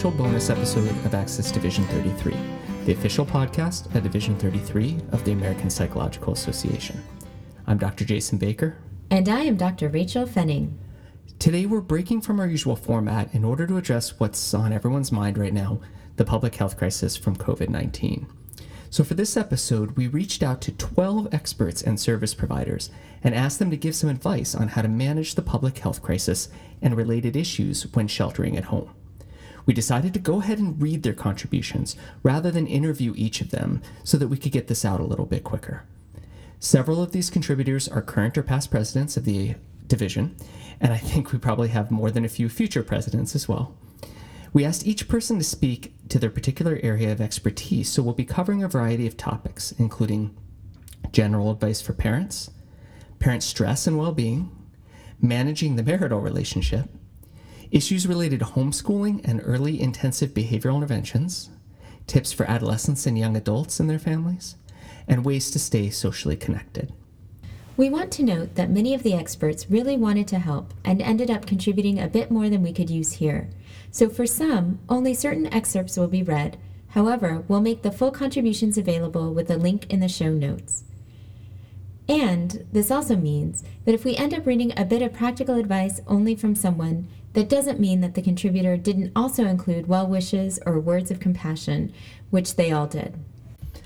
special bonus episode of Access Division 33, the official podcast at Division 33 of the American Psychological Association. I'm Dr. Jason Baker. And I am Dr. Rachel Fenning. Today we're breaking from our usual format in order to address what's on everyone's mind right now the public health crisis from COVID 19. So, for this episode, we reached out to 12 experts and service providers and asked them to give some advice on how to manage the public health crisis and related issues when sheltering at home. We decided to go ahead and read their contributions rather than interview each of them so that we could get this out a little bit quicker. Several of these contributors are current or past presidents of the division, and I think we probably have more than a few future presidents as well. We asked each person to speak to their particular area of expertise, so we'll be covering a variety of topics, including general advice for parents, parent stress and well being, managing the marital relationship, issues related to homeschooling and early intensive behavioral interventions, tips for adolescents and young adults and their families, and ways to stay socially connected. We want to note that many of the experts really wanted to help and ended up contributing a bit more than we could use here. So for some, only certain excerpts will be read. However, we'll make the full contributions available with a link in the show notes. And this also means that if we end up reading a bit of practical advice only from someone, that doesn't mean that the contributor didn't also include well wishes or words of compassion, which they all did.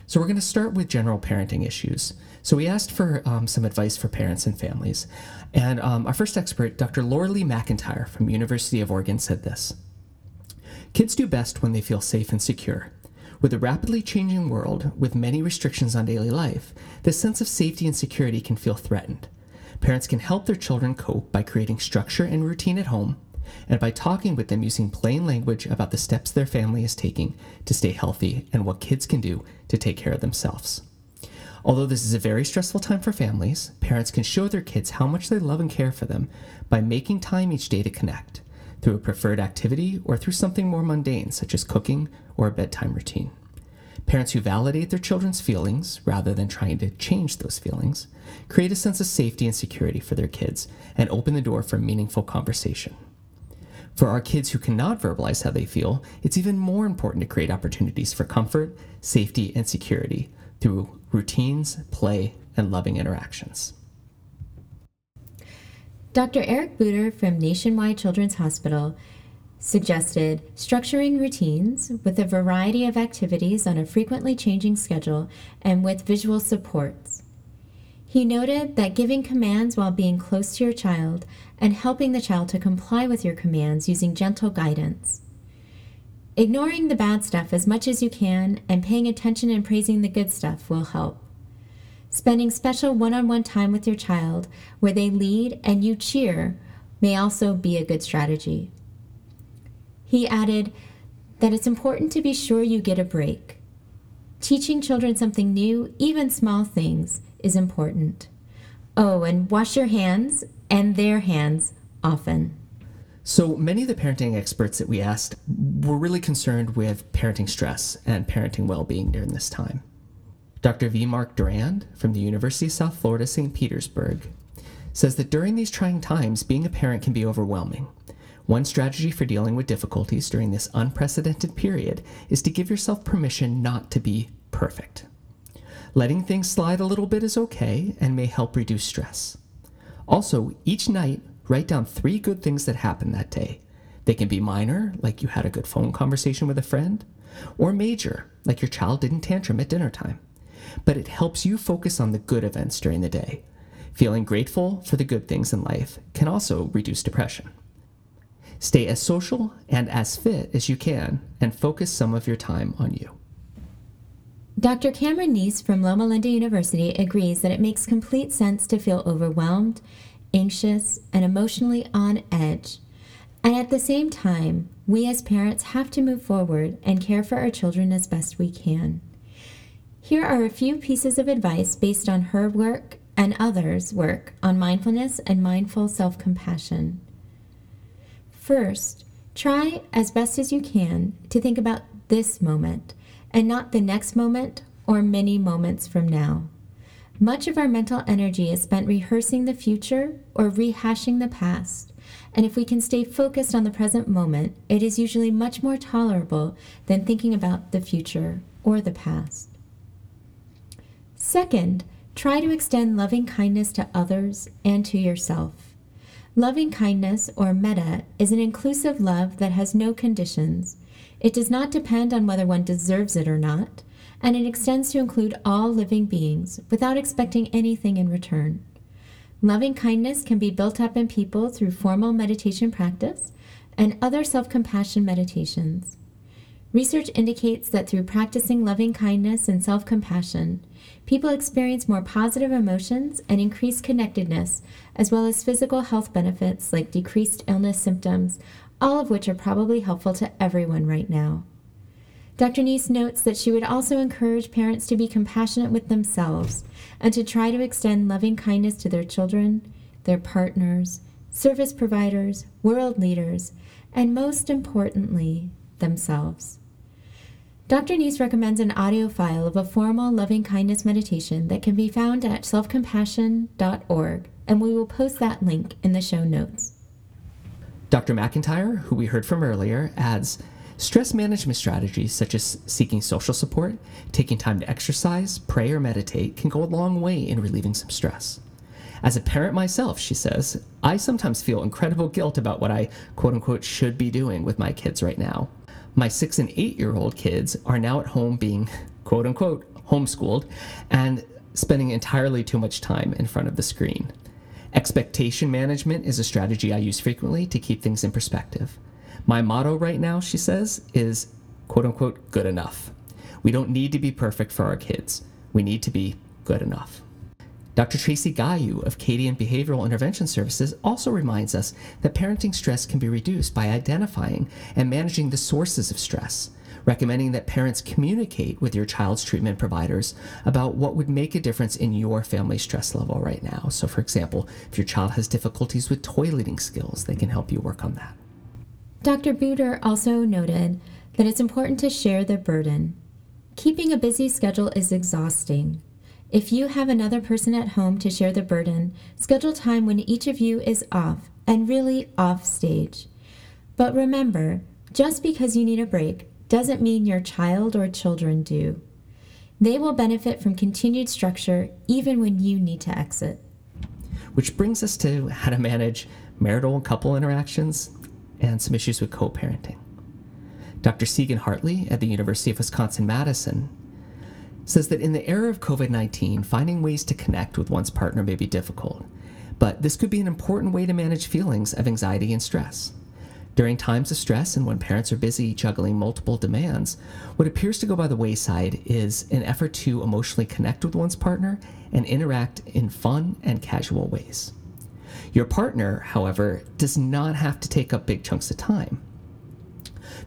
So, we're going to start with general parenting issues. So, we asked for um, some advice for parents and families. And um, our first expert, Dr. Laura Lee McIntyre from University of Oregon, said this Kids do best when they feel safe and secure. With a rapidly changing world with many restrictions on daily life, this sense of safety and security can feel threatened. Parents can help their children cope by creating structure and routine at home and by talking with them using plain language about the steps their family is taking to stay healthy and what kids can do to take care of themselves. Although this is a very stressful time for families, parents can show their kids how much they love and care for them by making time each day to connect through a preferred activity or through something more mundane, such as cooking or a bedtime routine. Parents who validate their children's feelings rather than trying to change those feelings create a sense of safety and security for their kids and open the door for meaningful conversation. For our kids who cannot verbalize how they feel, it's even more important to create opportunities for comfort, safety, and security through routines, play, and loving interactions. Dr. Eric Butter from Nationwide Children's Hospital suggested structuring routines with a variety of activities on a frequently changing schedule and with visual supports. He noted that giving commands while being close to your child and helping the child to comply with your commands using gentle guidance. Ignoring the bad stuff as much as you can and paying attention and praising the good stuff will help. Spending special one on one time with your child where they lead and you cheer may also be a good strategy. He added that it's important to be sure you get a break. Teaching children something new, even small things, is important. Oh, and wash your hands and their hands often. So many of the parenting experts that we asked were really concerned with parenting stress and parenting well being during this time. Dr. V. Mark Durand from the University of South Florida, St. Petersburg, says that during these trying times, being a parent can be overwhelming. One strategy for dealing with difficulties during this unprecedented period is to give yourself permission not to be perfect. Letting things slide a little bit is okay and may help reduce stress. Also, each night, write down three good things that happened that day. They can be minor, like you had a good phone conversation with a friend, or major, like your child didn't tantrum at dinner time but it helps you focus on the good events during the day. Feeling grateful for the good things in life can also reduce depression. Stay as social and as fit as you can and focus some of your time on you. Dr. Cameron Neece from Loma Linda University agrees that it makes complete sense to feel overwhelmed, anxious, and emotionally on edge. And at the same time, we as parents have to move forward and care for our children as best we can. Here are a few pieces of advice based on her work and others' work on mindfulness and mindful self compassion. First, try as best as you can to think about this moment and not the next moment or many moments from now. Much of our mental energy is spent rehearsing the future or rehashing the past, And if we can stay focused on the present moment, it is usually much more tolerable than thinking about the future or the past. Second, try to extend loving kindness to others and to yourself. Loving kindness, or metta, is an inclusive love that has no conditions. It does not depend on whether one deserves it or not, and it extends to include all living beings without expecting anything in return. Loving kindness can be built up in people through formal meditation practice and other self compassion meditations. Research indicates that through practicing loving kindness and self compassion, people experience more positive emotions and increased connectedness, as well as physical health benefits like decreased illness symptoms, all of which are probably helpful to everyone right now. Dr. Neece notes that she would also encourage parents to be compassionate with themselves and to try to extend loving kindness to their children, their partners, service providers, world leaders, and most importantly, themselves. Dr. Neece recommends an audio file of a formal loving kindness meditation that can be found at selfcompassion.org, and we will post that link in the show notes. Dr. McIntyre, who we heard from earlier, adds stress management strategies such as seeking social support, taking time to exercise, pray, or meditate can go a long way in relieving some stress. As a parent myself, she says, I sometimes feel incredible guilt about what I quote unquote should be doing with my kids right now. My six and eight year old kids are now at home being, quote unquote, homeschooled and spending entirely too much time in front of the screen. Expectation management is a strategy I use frequently to keep things in perspective. My motto right now, she says, is quote unquote good enough. We don't need to be perfect for our kids, we need to be good enough. Dr. Tracy Gayu of Kadian Behavioral Intervention Services also reminds us that parenting stress can be reduced by identifying and managing the sources of stress, recommending that parents communicate with your child's treatment providers about what would make a difference in your family stress level right now. So, for example, if your child has difficulties with toileting skills, they can help you work on that. Dr. Butter also noted that it's important to share the burden. Keeping a busy schedule is exhausting. If you have another person at home to share the burden, schedule time when each of you is off and really off stage. But remember, just because you need a break doesn't mean your child or children do. They will benefit from continued structure even when you need to exit. Which brings us to how to manage marital and couple interactions and some issues with co parenting. Dr. Sigan Hartley at the University of Wisconsin Madison says that in the era of COVID 19, finding ways to connect with one's partner may be difficult, but this could be an important way to manage feelings of anxiety and stress. During times of stress and when parents are busy juggling multiple demands, what appears to go by the wayside is an effort to emotionally connect with one's partner and interact in fun and casual ways. Your partner, however, does not have to take up big chunks of time.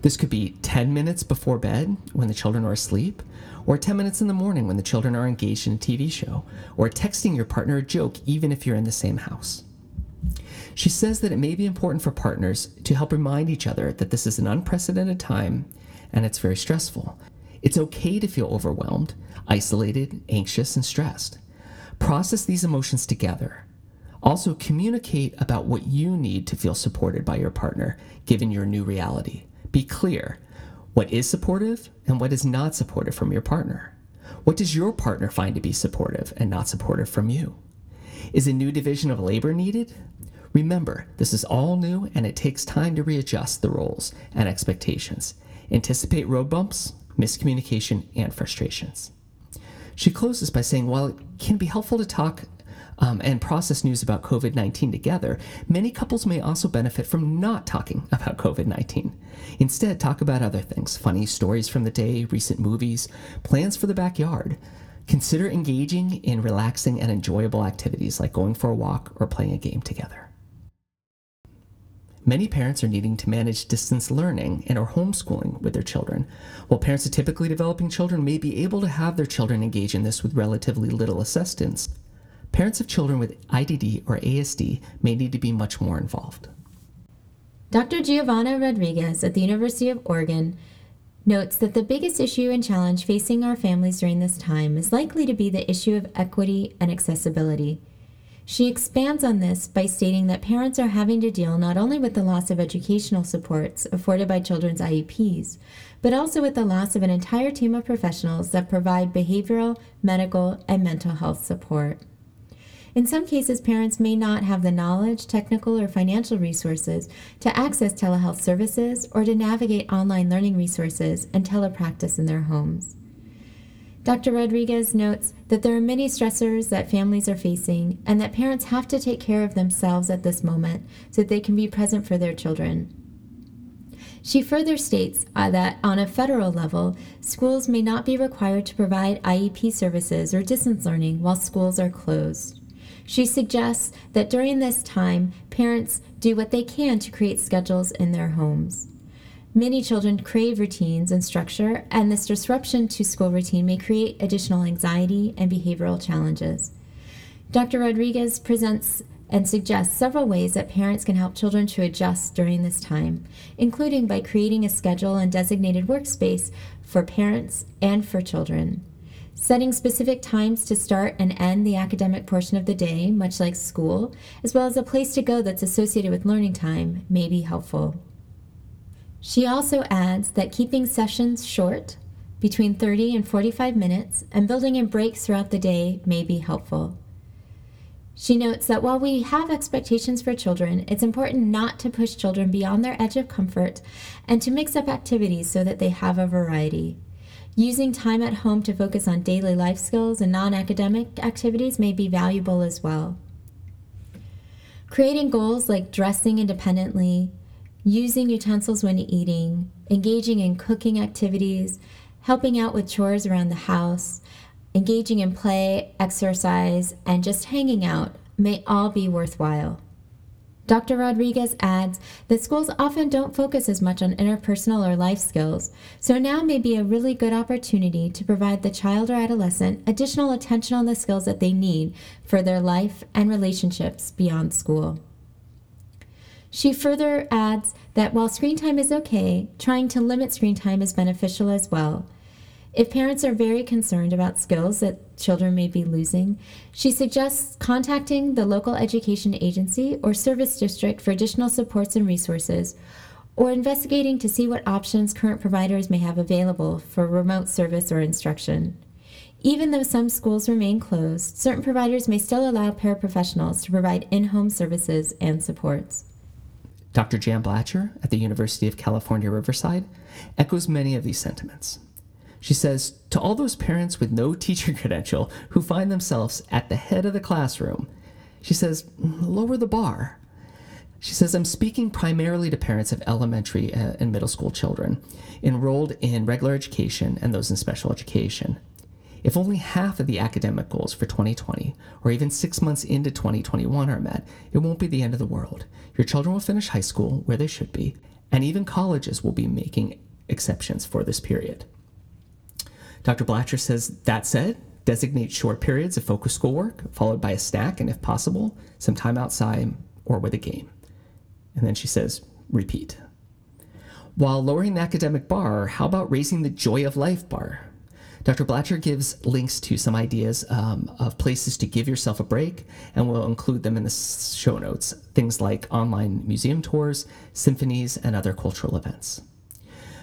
This could be 10 minutes before bed when the children are asleep, or 10 minutes in the morning when the children are engaged in a TV show, or texting your partner a joke even if you're in the same house. She says that it may be important for partners to help remind each other that this is an unprecedented time and it's very stressful. It's okay to feel overwhelmed, isolated, anxious, and stressed. Process these emotions together. Also, communicate about what you need to feel supported by your partner given your new reality. Be clear what is supportive and what is not supportive from your partner? What does your partner find to be supportive and not supportive from you? Is a new division of labor needed? Remember, this is all new and it takes time to readjust the roles and expectations. Anticipate road bumps, miscommunication, and frustrations. She closes by saying while it can be helpful to talk um, and process news about COVID 19 together, many couples may also benefit from not talking about COVID 19. Instead, talk about other things funny stories from the day, recent movies, plans for the backyard. Consider engaging in relaxing and enjoyable activities like going for a walk or playing a game together. Many parents are needing to manage distance learning and are homeschooling with their children. While parents of typically developing children may be able to have their children engage in this with relatively little assistance, Parents of children with IDD or ASD may need to be much more involved. Dr. Giovanna Rodriguez at the University of Oregon notes that the biggest issue and challenge facing our families during this time is likely to be the issue of equity and accessibility. She expands on this by stating that parents are having to deal not only with the loss of educational supports afforded by children's IEPs, but also with the loss of an entire team of professionals that provide behavioral, medical, and mental health support. In some cases, parents may not have the knowledge, technical, or financial resources to access telehealth services or to navigate online learning resources and telepractice in their homes. Dr. Rodriguez notes that there are many stressors that families are facing and that parents have to take care of themselves at this moment so that they can be present for their children. She further states uh, that on a federal level, schools may not be required to provide IEP services or distance learning while schools are closed. She suggests that during this time, parents do what they can to create schedules in their homes. Many children crave routines and structure, and this disruption to school routine may create additional anxiety and behavioral challenges. Dr. Rodriguez presents and suggests several ways that parents can help children to adjust during this time, including by creating a schedule and designated workspace for parents and for children. Setting specific times to start and end the academic portion of the day, much like school, as well as a place to go that's associated with learning time, may be helpful. She also adds that keeping sessions short, between 30 and 45 minutes, and building in breaks throughout the day may be helpful. She notes that while we have expectations for children, it's important not to push children beyond their edge of comfort and to mix up activities so that they have a variety. Using time at home to focus on daily life skills and non academic activities may be valuable as well. Creating goals like dressing independently, using utensils when eating, engaging in cooking activities, helping out with chores around the house, engaging in play, exercise, and just hanging out may all be worthwhile. Dr. Rodriguez adds that schools often don't focus as much on interpersonal or life skills, so now may be a really good opportunity to provide the child or adolescent additional attention on the skills that they need for their life and relationships beyond school. She further adds that while screen time is okay, trying to limit screen time is beneficial as well. If parents are very concerned about skills that children may be losing, she suggests contacting the local education agency or service district for additional supports and resources, or investigating to see what options current providers may have available for remote service or instruction. Even though some schools remain closed, certain providers may still allow paraprofessionals to provide in home services and supports. Dr. Jan Blacher at the University of California, Riverside, echoes many of these sentiments. She says, To all those parents with no teacher credential who find themselves at the head of the classroom, she says, lower the bar. She says, I'm speaking primarily to parents of elementary uh, and middle school children enrolled in regular education and those in special education. If only half of the academic goals for 2020, or even six months into 2021, are met, it won't be the end of the world. Your children will finish high school where they should be, and even colleges will be making exceptions for this period. Dr. Blacher says, that said, designate short periods of focused schoolwork, followed by a snack, and if possible, some time outside or with a game. And then she says, repeat. While lowering the academic bar, how about raising the joy of life bar? Dr. Blacher gives links to some ideas um, of places to give yourself a break, and we'll include them in the show notes. Things like online museum tours, symphonies, and other cultural events.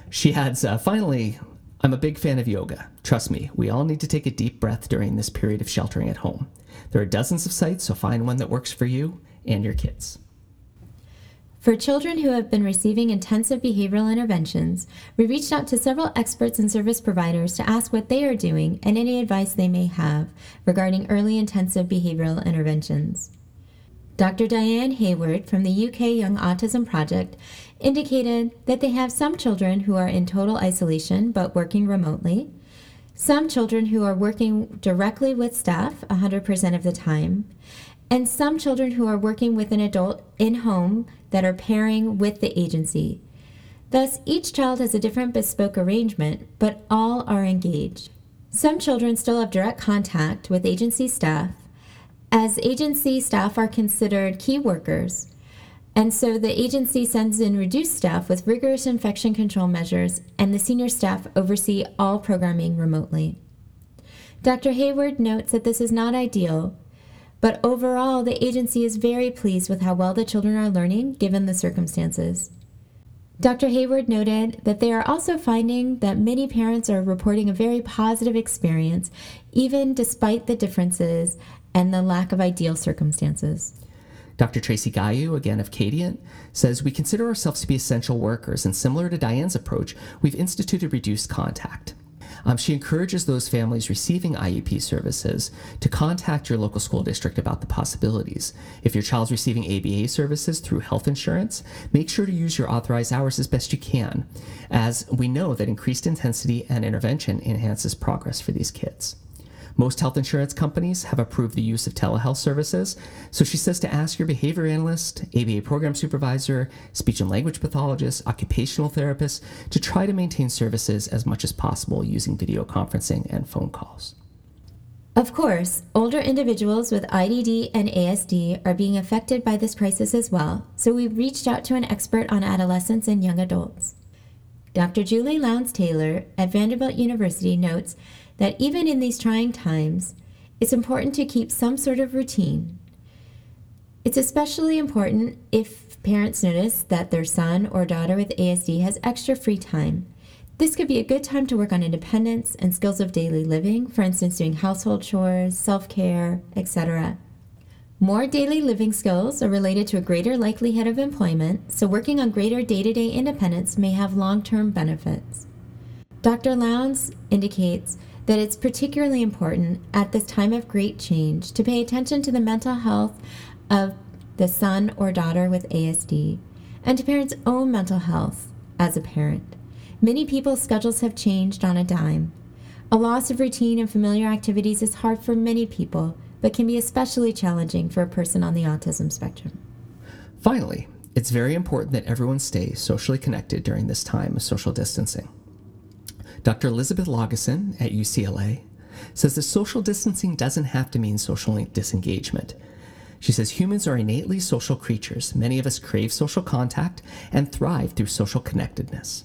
She adds, uh, finally, I'm a big fan of yoga. Trust me, we all need to take a deep breath during this period of sheltering at home. There are dozens of sites, so find one that works for you and your kids. For children who have been receiving intensive behavioral interventions, we reached out to several experts and service providers to ask what they are doing and any advice they may have regarding early intensive behavioral interventions. Dr. Diane Hayward from the UK Young Autism Project indicated that they have some children who are in total isolation but working remotely, some children who are working directly with staff 100% of the time, and some children who are working with an adult in home that are pairing with the agency. Thus, each child has a different bespoke arrangement, but all are engaged. Some children still have direct contact with agency staff, as agency staff are considered key workers, and so the agency sends in reduced staff with rigorous infection control measures, and the senior staff oversee all programming remotely. Dr. Hayward notes that this is not ideal, but overall, the agency is very pleased with how well the children are learning given the circumstances. Dr. Hayward noted that they are also finding that many parents are reporting a very positive experience, even despite the differences and the lack of ideal circumstances. Dr. Tracy Gayu, again of Cadiant, says We consider ourselves to be essential workers, and similar to Diane's approach, we've instituted reduced contact. Um, she encourages those families receiving IEP services to contact your local school district about the possibilities. If your child's receiving ABA services through health insurance, make sure to use your authorized hours as best you can, as we know that increased intensity and intervention enhances progress for these kids. Most health insurance companies have approved the use of telehealth services, so she says to ask your behavior analyst, ABA program supervisor, speech and language pathologist, occupational therapist to try to maintain services as much as possible using video conferencing and phone calls. Of course, older individuals with IDD and ASD are being affected by this crisis as well, so we reached out to an expert on adolescents and young adults. Dr. Julie Lounds Taylor at Vanderbilt University notes that even in these trying times, it's important to keep some sort of routine. It's especially important if parents notice that their son or daughter with ASD has extra free time. This could be a good time to work on independence and skills of daily living, for instance, doing household chores, self care, etc. More daily living skills are related to a greater likelihood of employment, so working on greater day to day independence may have long term benefits. Dr. Lounds indicates that it's particularly important at this time of great change to pay attention to the mental health of the son or daughter with ASD and to parents' own mental health as a parent. Many people's schedules have changed on a dime. A loss of routine and familiar activities is hard for many people, but can be especially challenging for a person on the autism spectrum. Finally, it's very important that everyone stay socially connected during this time of social distancing. Dr. Elizabeth Laugeson at UCLA says that social distancing doesn't have to mean social disengagement. She says humans are innately social creatures. Many of us crave social contact and thrive through social connectedness.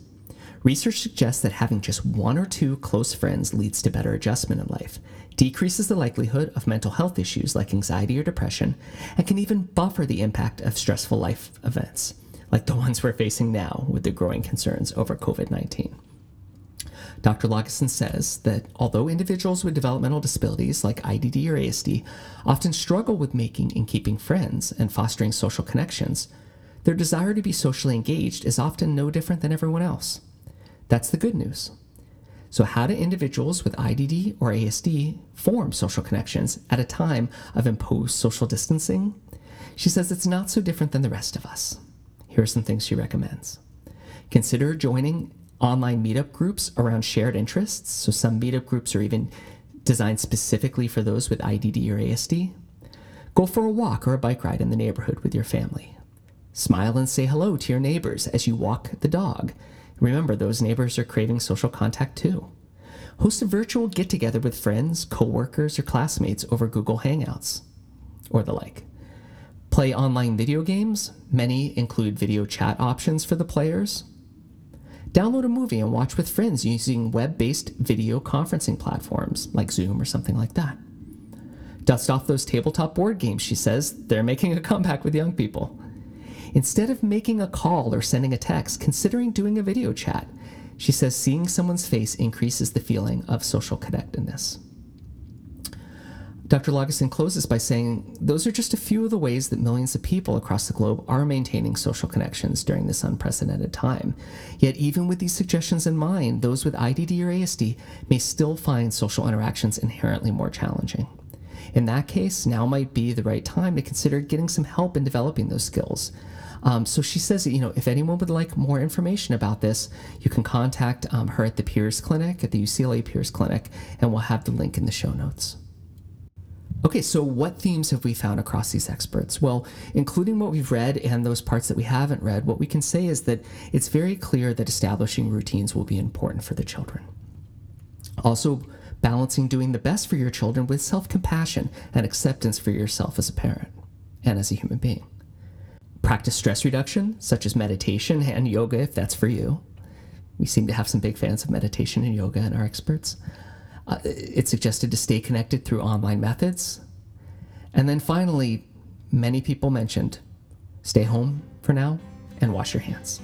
Research suggests that having just one or two close friends leads to better adjustment in life, decreases the likelihood of mental health issues like anxiety or depression, and can even buffer the impact of stressful life events, like the ones we're facing now with the growing concerns over COVID 19. Dr. Laugeson says that although individuals with developmental disabilities like IDD or ASD often struggle with making and keeping friends and fostering social connections, their desire to be socially engaged is often no different than everyone else. That's the good news. So, how do individuals with IDD or ASD form social connections at a time of imposed social distancing? She says it's not so different than the rest of us. Here are some things she recommends. Consider joining online meetup groups around shared interests. So some meetup groups are even designed specifically for those with IDD or ASD. Go for a walk or a bike ride in the neighborhood with your family. Smile and say hello to your neighbors as you walk the dog. Remember, those neighbors are craving social contact too. Host a virtual get together with friends, coworkers, or classmates over Google Hangouts or the like. Play online video games. Many include video chat options for the players. Download a movie and watch with friends using web based video conferencing platforms like Zoom or something like that. Dust off those tabletop board games, she says. They're making a comeback with young people. Instead of making a call or sending a text, considering doing a video chat. She says seeing someone's face increases the feeling of social connectedness. Dr. Laugeson closes by saying those are just a few of the ways that millions of people across the globe are maintaining social connections during this unprecedented time. Yet, even with these suggestions in mind, those with IDD or ASD may still find social interactions inherently more challenging. In that case, now might be the right time to consider getting some help in developing those skills. Um, so she says, you know, if anyone would like more information about this, you can contact um, her at the Peers Clinic, at the UCLA Peers Clinic, and we'll have the link in the show notes. Okay, so what themes have we found across these experts? Well, including what we've read and those parts that we haven't read, what we can say is that it's very clear that establishing routines will be important for the children. Also, balancing doing the best for your children with self compassion and acceptance for yourself as a parent and as a human being. Practice stress reduction, such as meditation and yoga, if that's for you. We seem to have some big fans of meditation and yoga in our experts. Uh, it's suggested to stay connected through online methods. And then finally, many people mentioned stay home for now and wash your hands.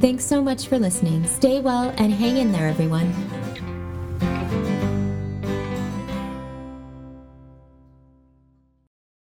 Thanks so much for listening. Stay well and hang in there, everyone.